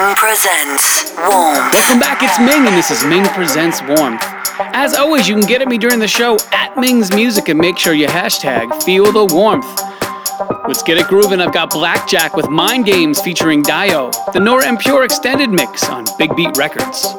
Ming presents. Welcome back, it's Ming, and this is Ming Presents Warmth. As always, you can get at me during the show at Ming's Music and make sure you hashtag feel the warmth. Let's get it grooving. I've got Blackjack with Mind Games featuring Dio, the Nora En Pure extended mix on Big Beat Records.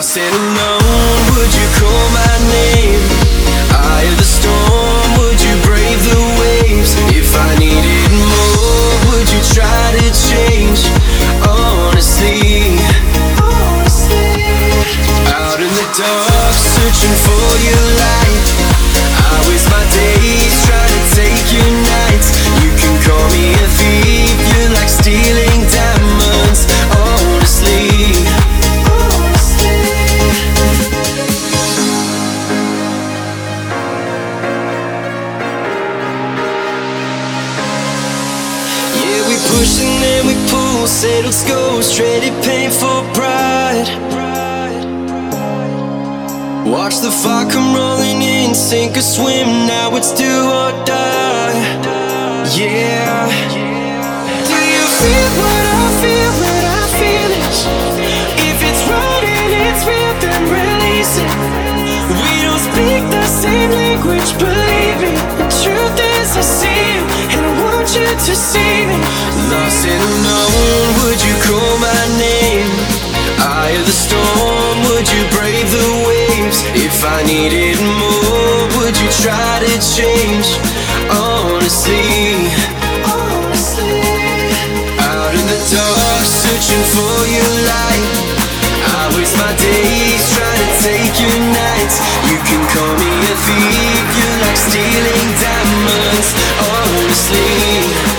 Lost and alone, would you call my name? Eye of the storm, would you brave the waves? If I needed more, would you try to change? Honestly, honestly. out in the dark, searching for your in, swim. Now it's do or die. Yeah. Do you feel what I feel when I feel it? If it's right and it's real, then release it. We don't speak the same language, believe me. The truth is, I see you, and I want you to see me. Lost and alone, would you call my name? Eye of the storm, would you brave the waves? If I needed more, try to change? Honestly, out in the dark, searching for your light. I waste my days trying to take your nights. You can call me a thief, you're like stealing diamonds. Honestly.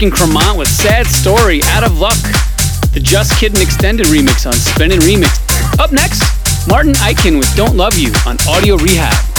Larkin Cremont with Sad Story, Out of Luck, the Just Kidding Extended remix on Spinning Remix. Up next, Martin Eichen with Don't Love You on Audio Rehab.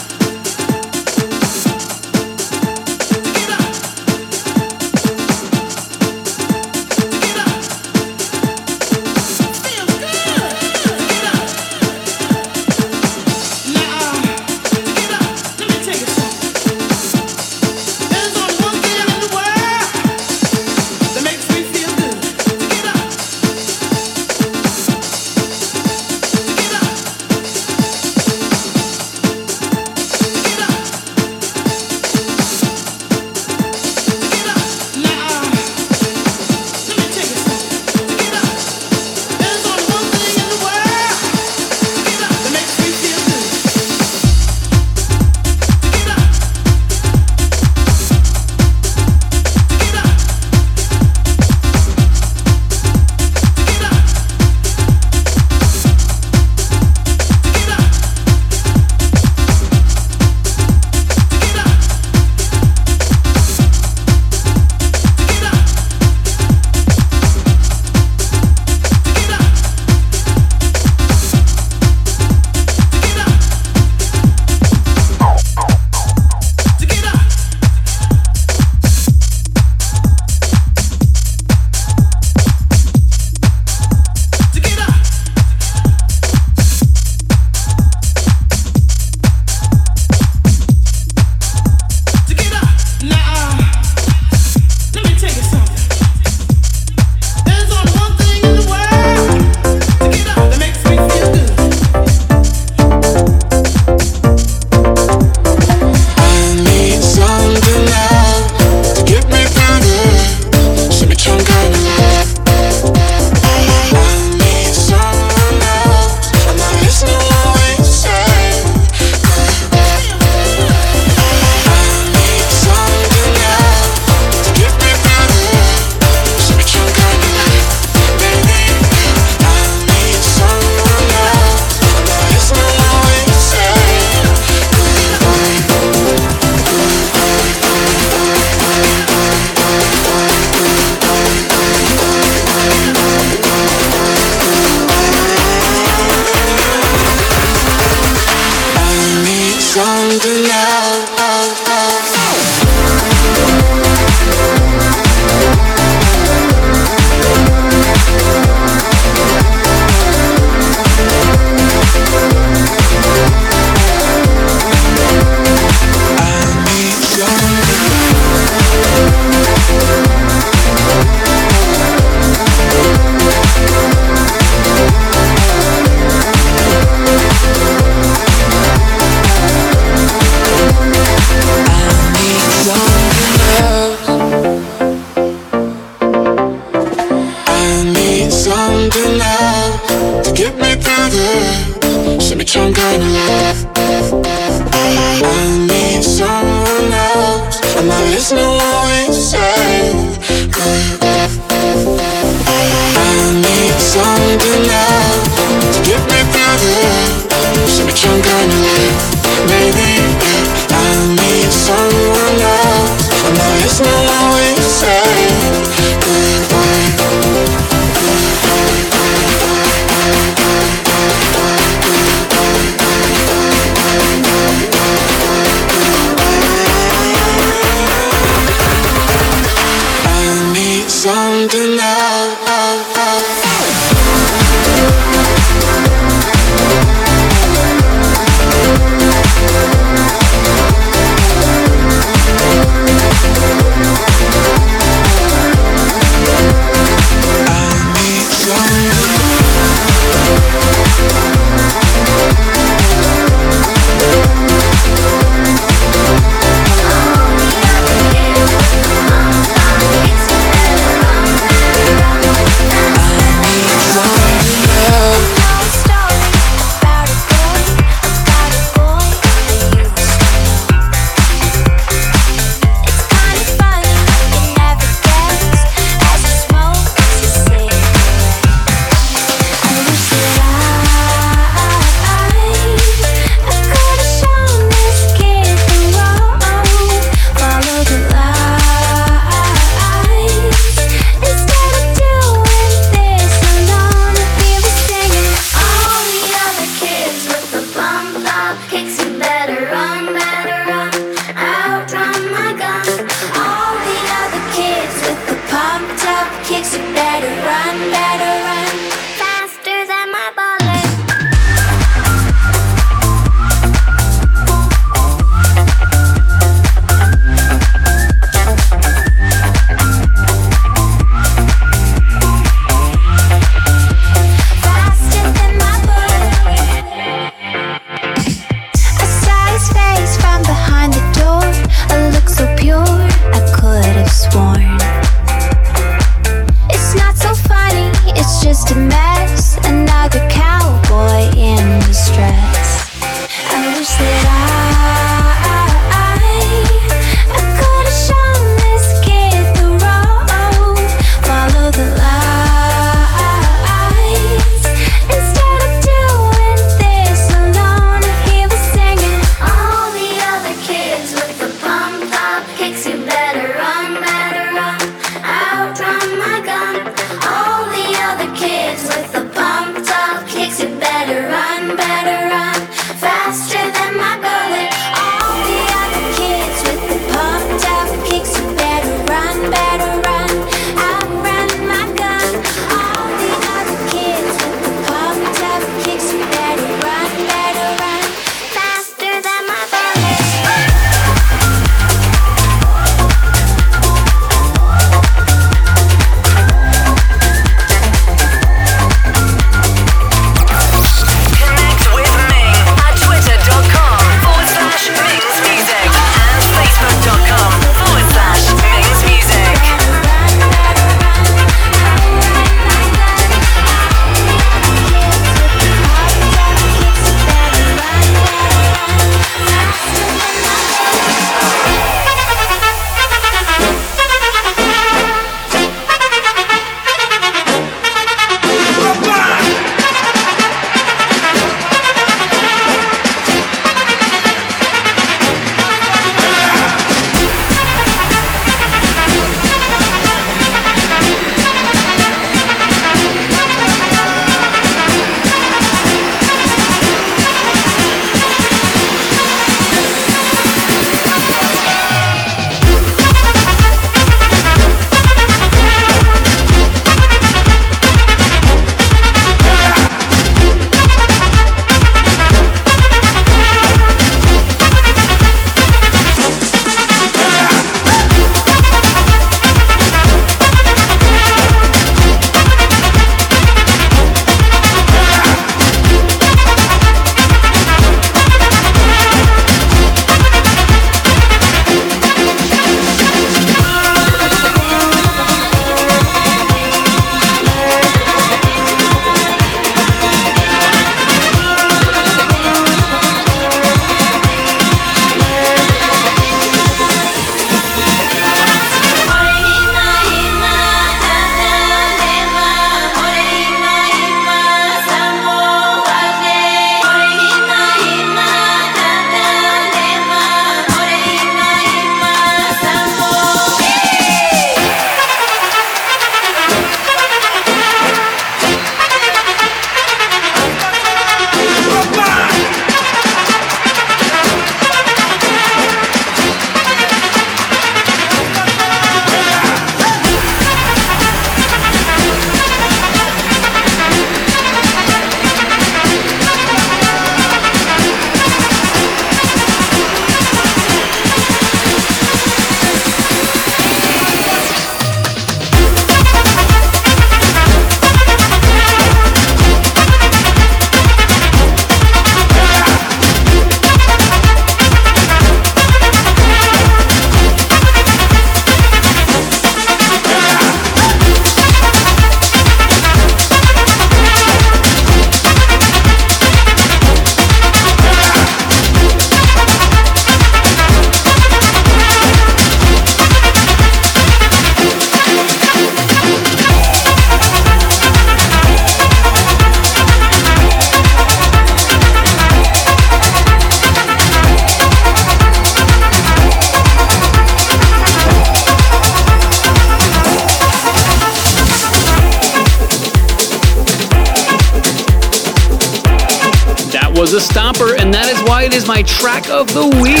Is why it is my track of the week.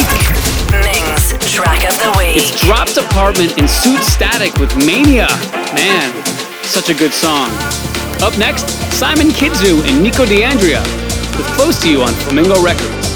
Ming's track of the week. It's Dropped Apartment in Suit Static with Mania. Man, such a good song. Up next, Simon Kidzoo and Nico D'Andrea with Close to You on Flamingo Records.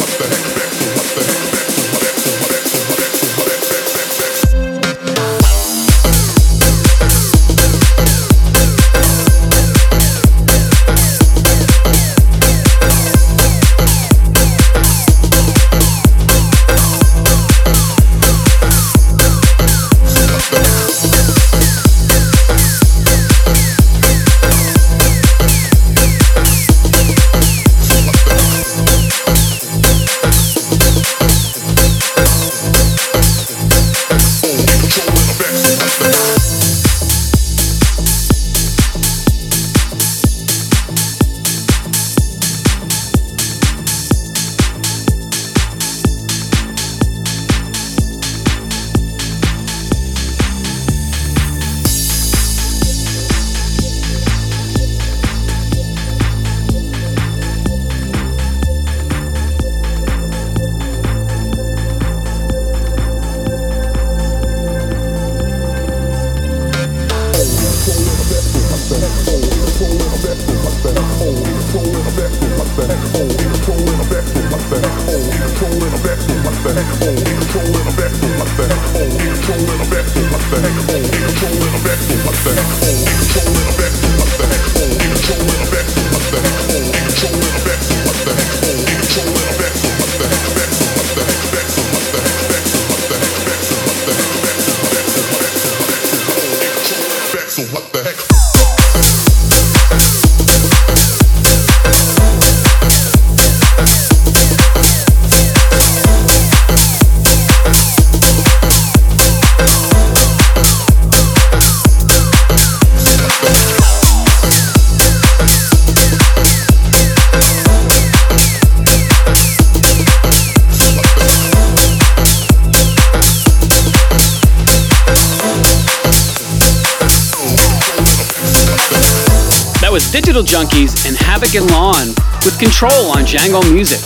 Digital Junkeez, and Havoc and Lawn with Control on Django Music.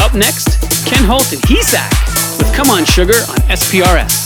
Up next, Ken Holt and HESAC with Come On Sugar on SPRS.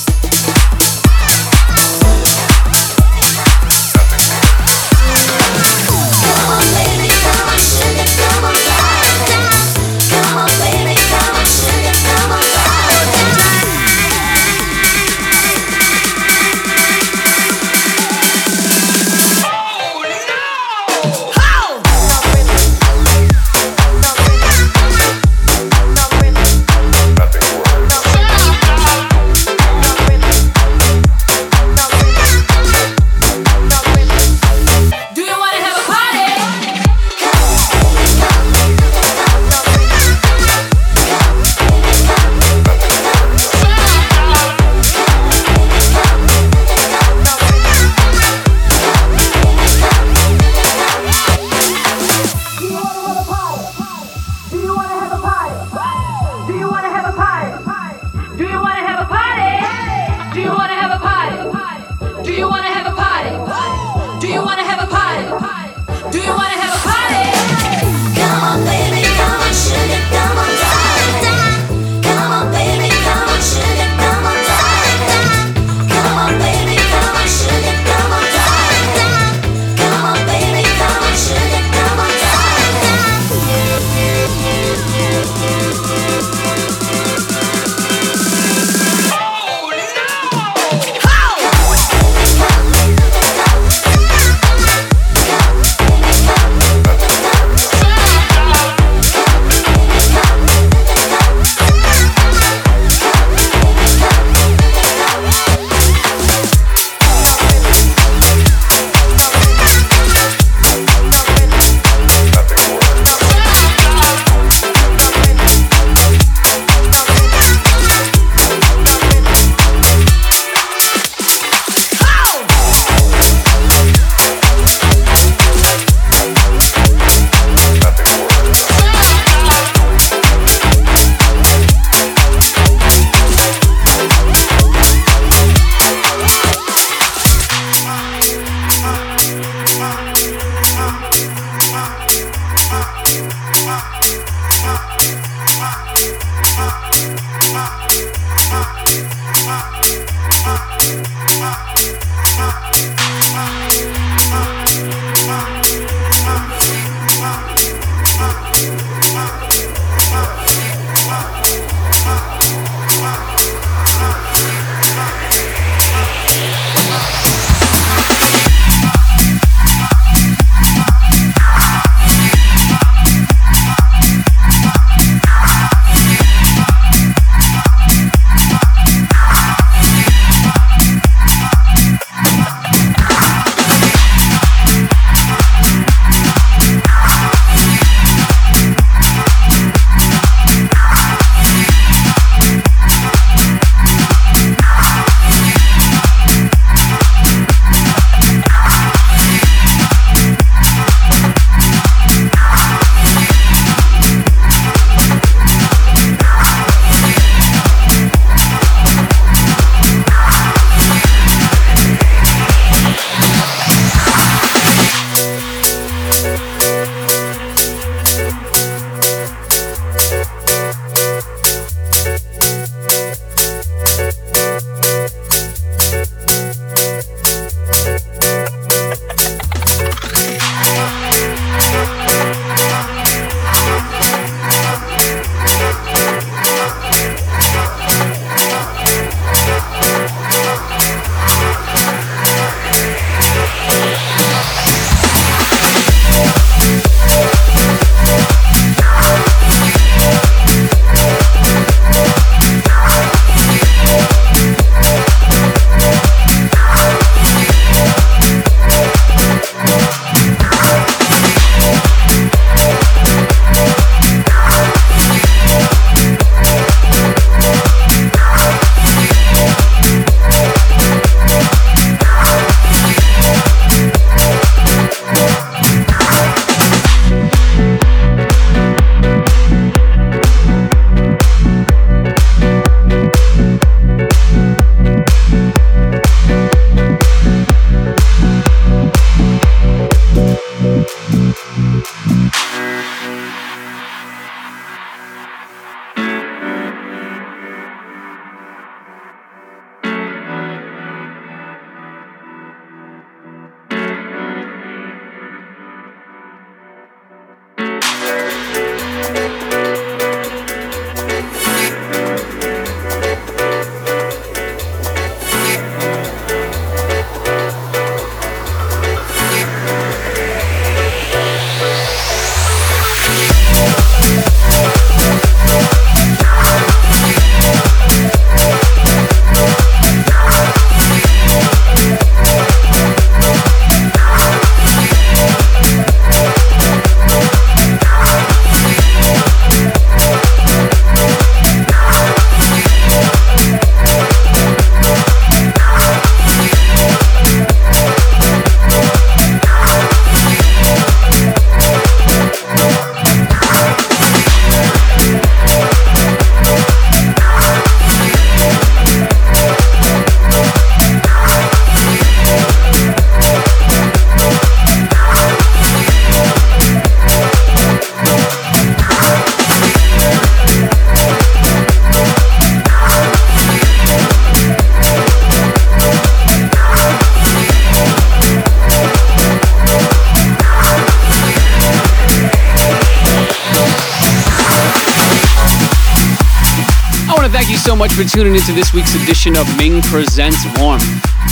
For tuning into this week's edition of Ming Presents Warm.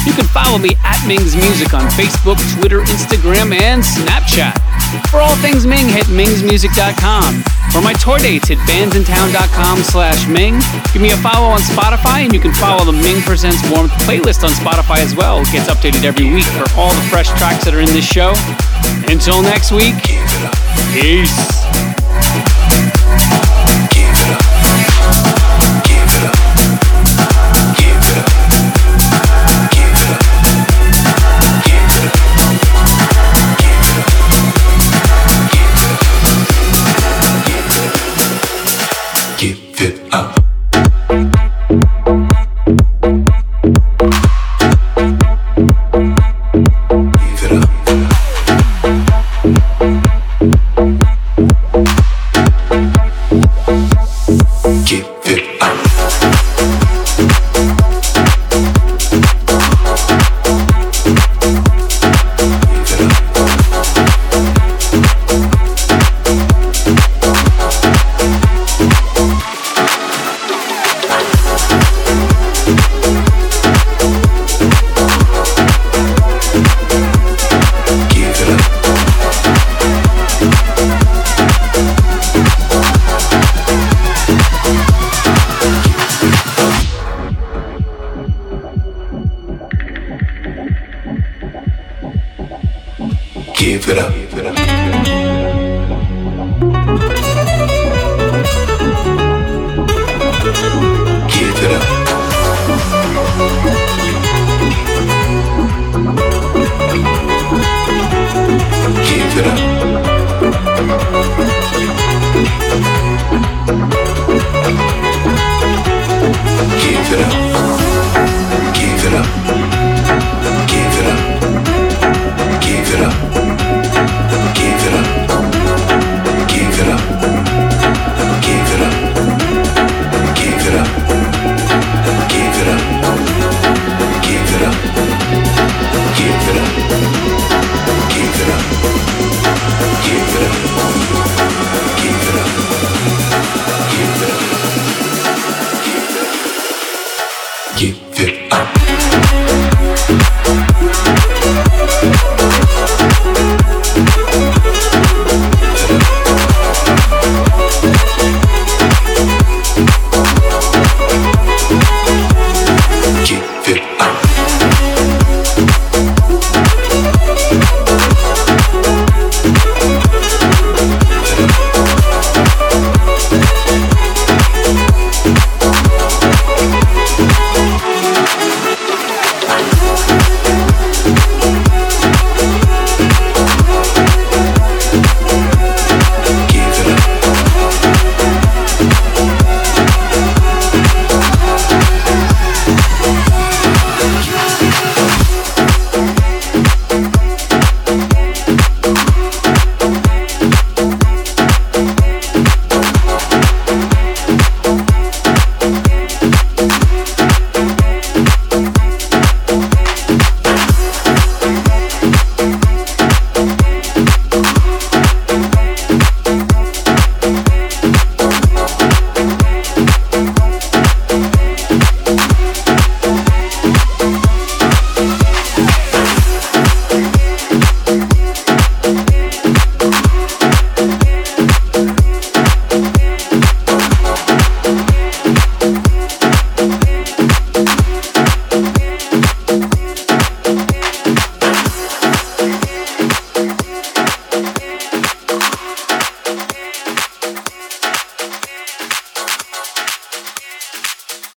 You can follow me at Ming's Music on Facebook, Twitter, Instagram, and Snapchat. For all things Ming, hit mingsmusic.com. For my tour dates, hit bandsintown.com slash Ming. Give me a follow on Spotify, and you can follow the Ming Presents Warm playlist on Spotify as well. It gets updated every week for all the fresh tracks that are in this show. Until next week, peace.